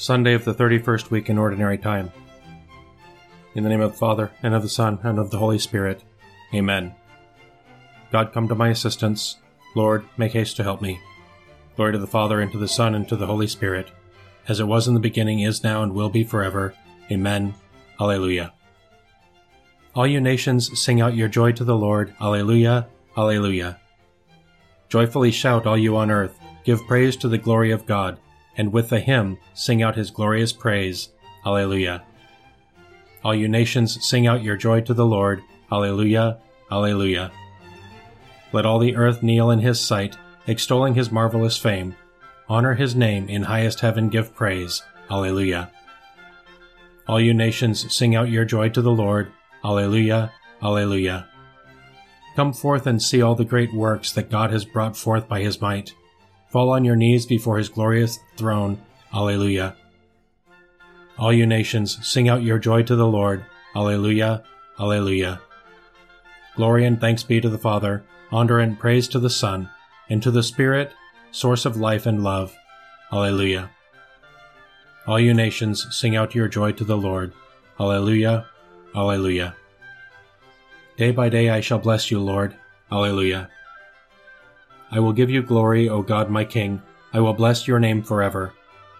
Sunday of the 31st week in Ordinary Time. In the name of the Father, and of the Son, and of the Holy Spirit. Amen. God, come to my assistance. Lord, make haste to help me. Glory to the Father, and to the Son, and to the Holy Spirit, as it was in the beginning, is now, and will be forever. Amen. Alleluia. All you nations, sing out your joy to the Lord. Alleluia. Alleluia. Joyfully shout, all you on earth. Give praise to the glory of God and with the hymn sing out his glorious praise. Alleluia. All you nations, sing out your joy to the Lord. Alleluia. Alleluia. Let all the earth kneel in his sight, extolling his marvelous fame. Honor his name in highest heaven give praise. Alleluia. All you nations, sing out your joy to the Lord. Alleluia. Alleluia. Come forth and see all the great works that God has brought forth by his might. Fall on your knees before his glorious throne. Alleluia. All you nations, sing out your joy to the Lord. Alleluia. Alleluia. Glory and thanks be to the Father, honor and praise to the Son, and to the Spirit, source of life and love. Alleluia. All you nations, sing out your joy to the Lord. Alleluia. Alleluia. Day by day I shall bless you, Lord. Alleluia. I will give you glory, O God my King. I will bless your name forever.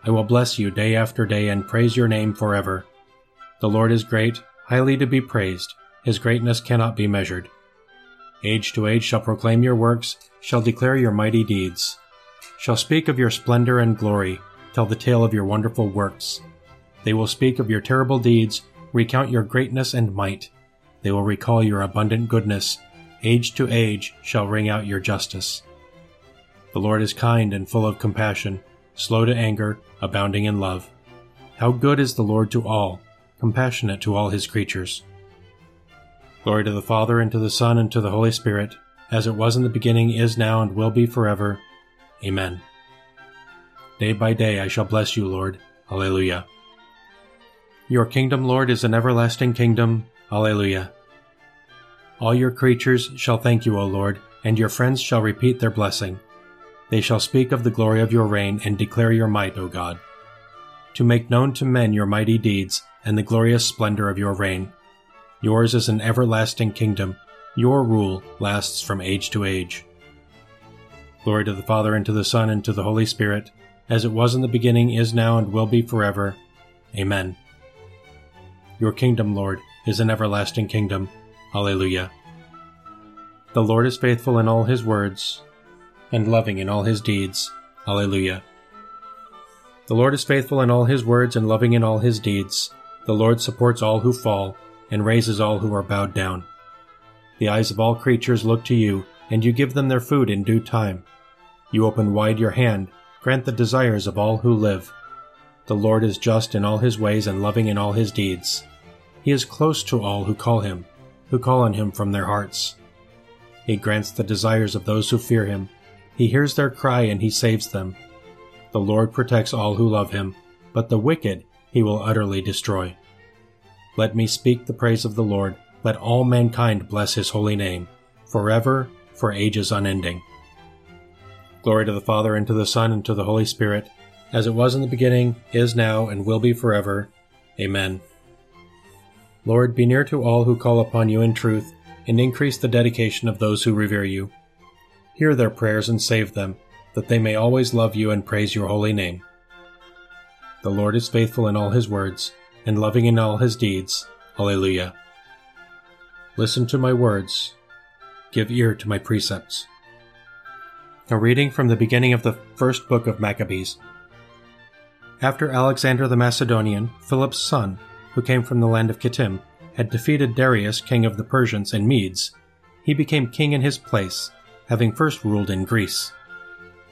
I will bless you day after day and praise your name forever. The Lord is great, highly to be praised. His greatness cannot be measured. Age to age shall proclaim your works, shall declare your mighty deeds, shall speak of your splendor and glory, tell the tale of your wonderful works. They will speak of your terrible deeds, recount your greatness and might. They will recall your abundant goodness. Age to age shall ring out your justice. The Lord is kind and full of compassion, slow to anger, abounding in love. How good is the Lord to all, compassionate to all his creatures. Glory to the Father, and to the Son, and to the Holy Spirit, as it was in the beginning, is now, and will be forever. Amen. Day by day I shall bless you, Lord. Alleluia. Your kingdom, Lord, is an everlasting kingdom. Alleluia. All your creatures shall thank you, O Lord, and your friends shall repeat their blessing. They shall speak of the glory of your reign and declare your might, O God. To make known to men your mighty deeds and the glorious splendor of your reign. Yours is an everlasting kingdom. Your rule lasts from age to age. Glory to the Father, and to the Son, and to the Holy Spirit, as it was in the beginning, is now, and will be forever. Amen. Your kingdom, Lord, is an everlasting kingdom. Alleluia. The Lord is faithful in all his words and loving in all his deeds. Alleluia. The Lord is faithful in all his words and loving in all his deeds. The Lord supports all who fall and raises all who are bowed down. The eyes of all creatures look to you, and you give them their food in due time. You open wide your hand, grant the desires of all who live. The Lord is just in all his ways and loving in all his deeds. He is close to all who call him, who call on him from their hearts. He grants the desires of those who fear him he hears their cry and he saves them. The Lord protects all who love him, but the wicked he will utterly destroy. Let me speak the praise of the Lord. Let all mankind bless his holy name, forever, for ages unending. Glory to the Father, and to the Son, and to the Holy Spirit, as it was in the beginning, is now, and will be forever. Amen. Lord, be near to all who call upon you in truth, and increase the dedication of those who revere you. Hear their prayers and save them, that they may always love you and praise your holy name. The Lord is faithful in all his words, and loving in all his deeds. Alleluia. Listen to my words. Give ear to my precepts. A reading from the beginning of the first book of Maccabees. After Alexander the Macedonian, Philip's son, who came from the land of Kittim, had defeated Darius, king of the Persians and Medes, he became king in his place having first ruled in Greece.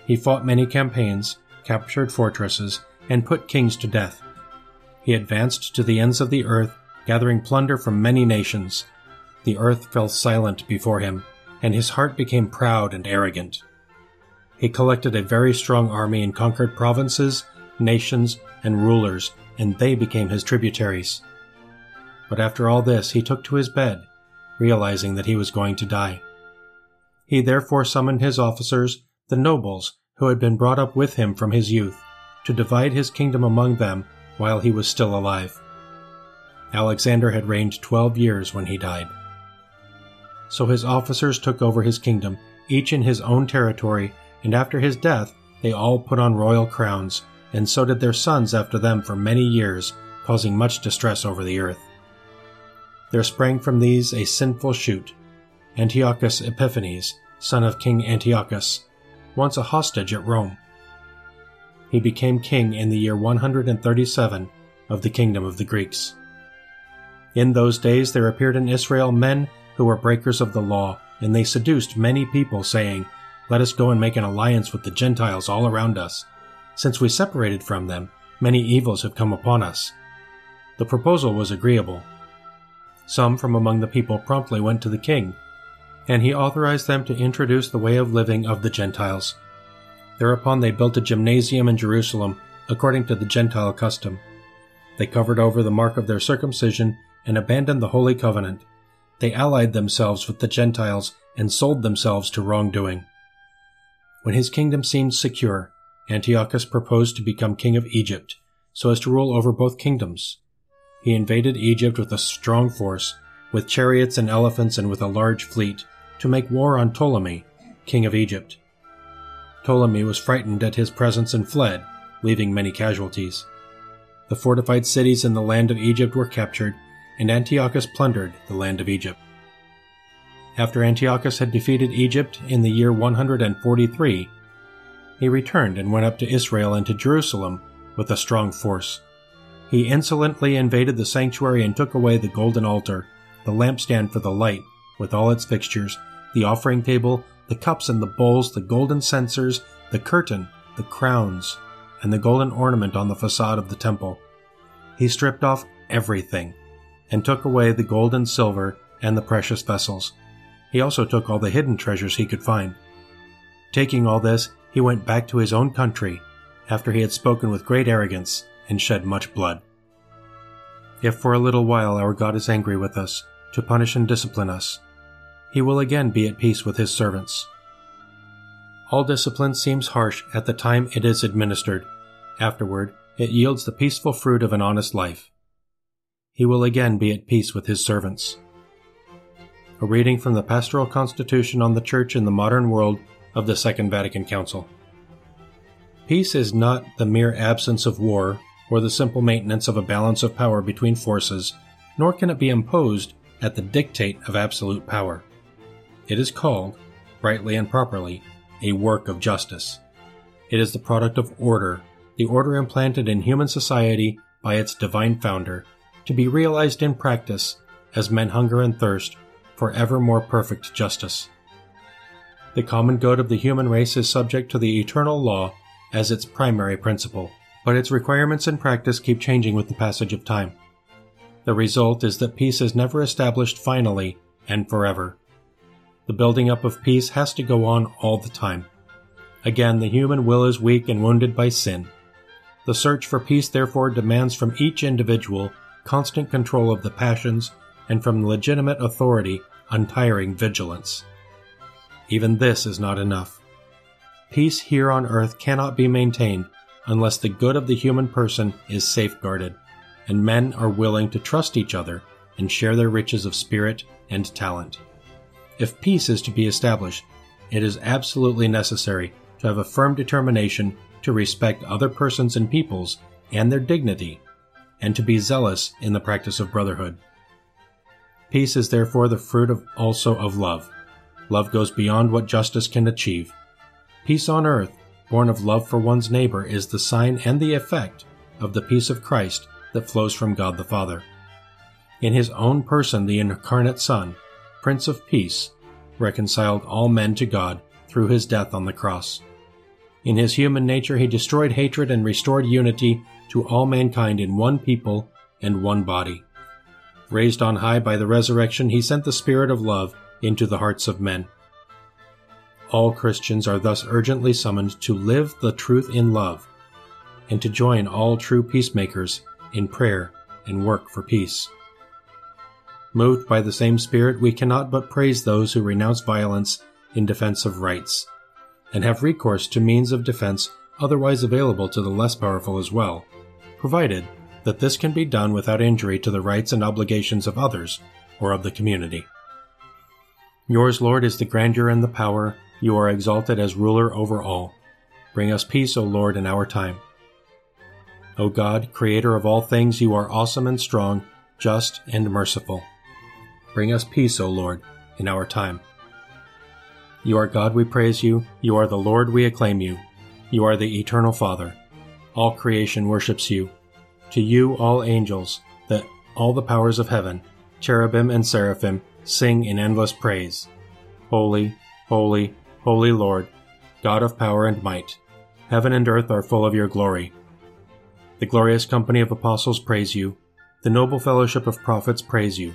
He fought many campaigns, captured fortresses, and put kings to death. He advanced to the ends of the earth, gathering plunder from many nations. The earth fell silent before him, and his heart became proud and arrogant. He collected a very strong army and conquered provinces, nations, and rulers, and they became his tributaries. But after all this, he took to his bed, realizing that he was going to die. He therefore summoned his officers, the nobles who had been brought up with him from his youth, to divide his kingdom among them while he was still alive. Alexander had reigned twelve years when he died. So his officers took over his kingdom, each in his own territory, and after his death they all put on royal crowns, and so did their sons after them for many years, causing much distress over the earth. There sprang from these a sinful shoot, Antiochus Epiphanes, son of King Antiochus, once a hostage at Rome. He became king in the year 137 of the kingdom of the Greeks. In those days there appeared in Israel men who were breakers of the law, and they seduced many people, saying, Let us go and make an alliance with the Gentiles all around us. Since we separated from them, many evils have come upon us. The proposal was agreeable. Some from among the people promptly went to the king, and he authorized them to introduce the way of living of the Gentiles. Thereupon they built a gymnasium in Jerusalem, according to the Gentile custom. They covered over the mark of their circumcision and abandoned the Holy Covenant they allied themselves with the Gentiles and sold themselves to wrongdoing. When his kingdom seemed secure, Antiochus proposed to become king of Egypt, so as to rule over both kingdoms. He invaded Egypt with a strong force, with chariots and elephants and with a large fleet, to make war on Ptolemy, king of Egypt. Ptolemy was frightened at his presence and fled, leaving many casualties. The fortified cities in the land of Egypt were captured, and Antiochus plundered the land of Egypt. After Antiochus had defeated Egypt in the year 143, he returned and went up to Israel and to Jerusalem with a strong force. He insolently invaded the sanctuary and took away the golden altar, the lampstand for the light, with all its fixtures, the offering table, the cups and the bowls, the golden censers, the curtain, the crowns, and the golden ornament on the facade of the temple. He stripped off everything and took away the gold and silver and the precious vessels. He also took all the hidden treasures he could find. Taking all this, he went back to his own country, after he had spoken with great arrogance and shed much blood. If for a little while our God is angry with us, to punish and discipline us, he will again be at peace with his servants. All discipline seems harsh at the time it is administered. Afterward, it yields the peaceful fruit of an honest life he will again be at peace with his servants. A reading from the Pastoral Constitution on the Church in the Modern World of the Second Vatican Council. Peace is not the mere absence of war or the simple maintenance of a balance of power between forces, nor can it be imposed at the dictate of absolute power. It is called, rightly and properly, a work of justice. It is the product of order, the order implanted in human society by its divine founder, to be realized in practice as men hunger and thirst for ever more perfect justice. The common good of the human race is subject to the eternal law as its primary principle, but its requirements in practice keep changing with the passage of time. The result is that peace is never established finally and forever. The building up of peace has to go on all the time. Again, the human will is weak and wounded by sin. The search for peace therefore demands from each individual constant control of the passions, and from legitimate authority, untiring vigilance. Even this is not enough. Peace here on earth cannot be maintained unless the good of the human person is safeguarded, and men are willing to trust each other and share their riches of spirit and talent. If peace is to be established, it is absolutely necessary to have a firm determination to respect other persons and peoples and their dignity and to be zealous in the practice of brotherhood. Peace is therefore the fruit of also of love. Love goes beyond what justice can achieve. Peace on earth, born of love for one's neighbor, is the sign and the effect of the peace of Christ that flows from God the Father. In his own person, the incarnate Son, Prince of Peace, reconciled all men to God through his death on the cross. In his human nature, he destroyed hatred and restored unity to all mankind in one people and one body. Raised on high by the resurrection, he sent the Spirit of love into the hearts of men. All Christians are thus urgently summoned to live the truth in love, and to join all true peacemakers in prayer and work for peace. Moved by the same Spirit, we cannot but praise those who renounce violence in defense of rights, and have recourse to means of defense otherwise available to the less powerful as well, provided that this can be done without injury to the rights and obligations of others or of the community. Yours, Lord, is the grandeur and the power. You are exalted as ruler over all. Bring us peace, O Lord, in our time. O God, creator of all things, you are awesome and strong, just and merciful. Bring us peace, O Lord, in our time. You are God, we praise you. You are the Lord, we acclaim you. You are the eternal Father. All creation worships you. To you, all angels, that all the powers of heaven, cherubim and seraphim, sing in endless praise. Holy, holy, holy Lord, God of power and might. Heaven and earth are full of your glory. The glorious company of apostles praise you. The noble fellowship of prophets praise you.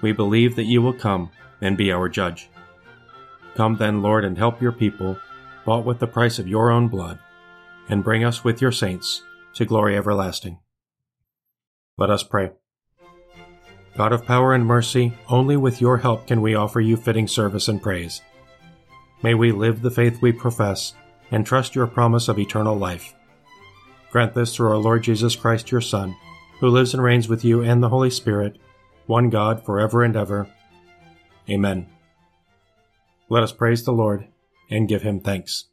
We believe that you will come and be our judge. Come then, Lord, and help your people, bought with the price of your own blood, and bring us with your saints to glory everlasting. Let us pray. God of power and mercy, only with your help can we offer you fitting service and praise. May we live the faith we profess and trust your promise of eternal life. Grant this through our Lord Jesus Christ, your Son, who lives and reigns with you and the Holy Spirit, one God, forever and ever. Amen. Let us praise the Lord and give him thanks.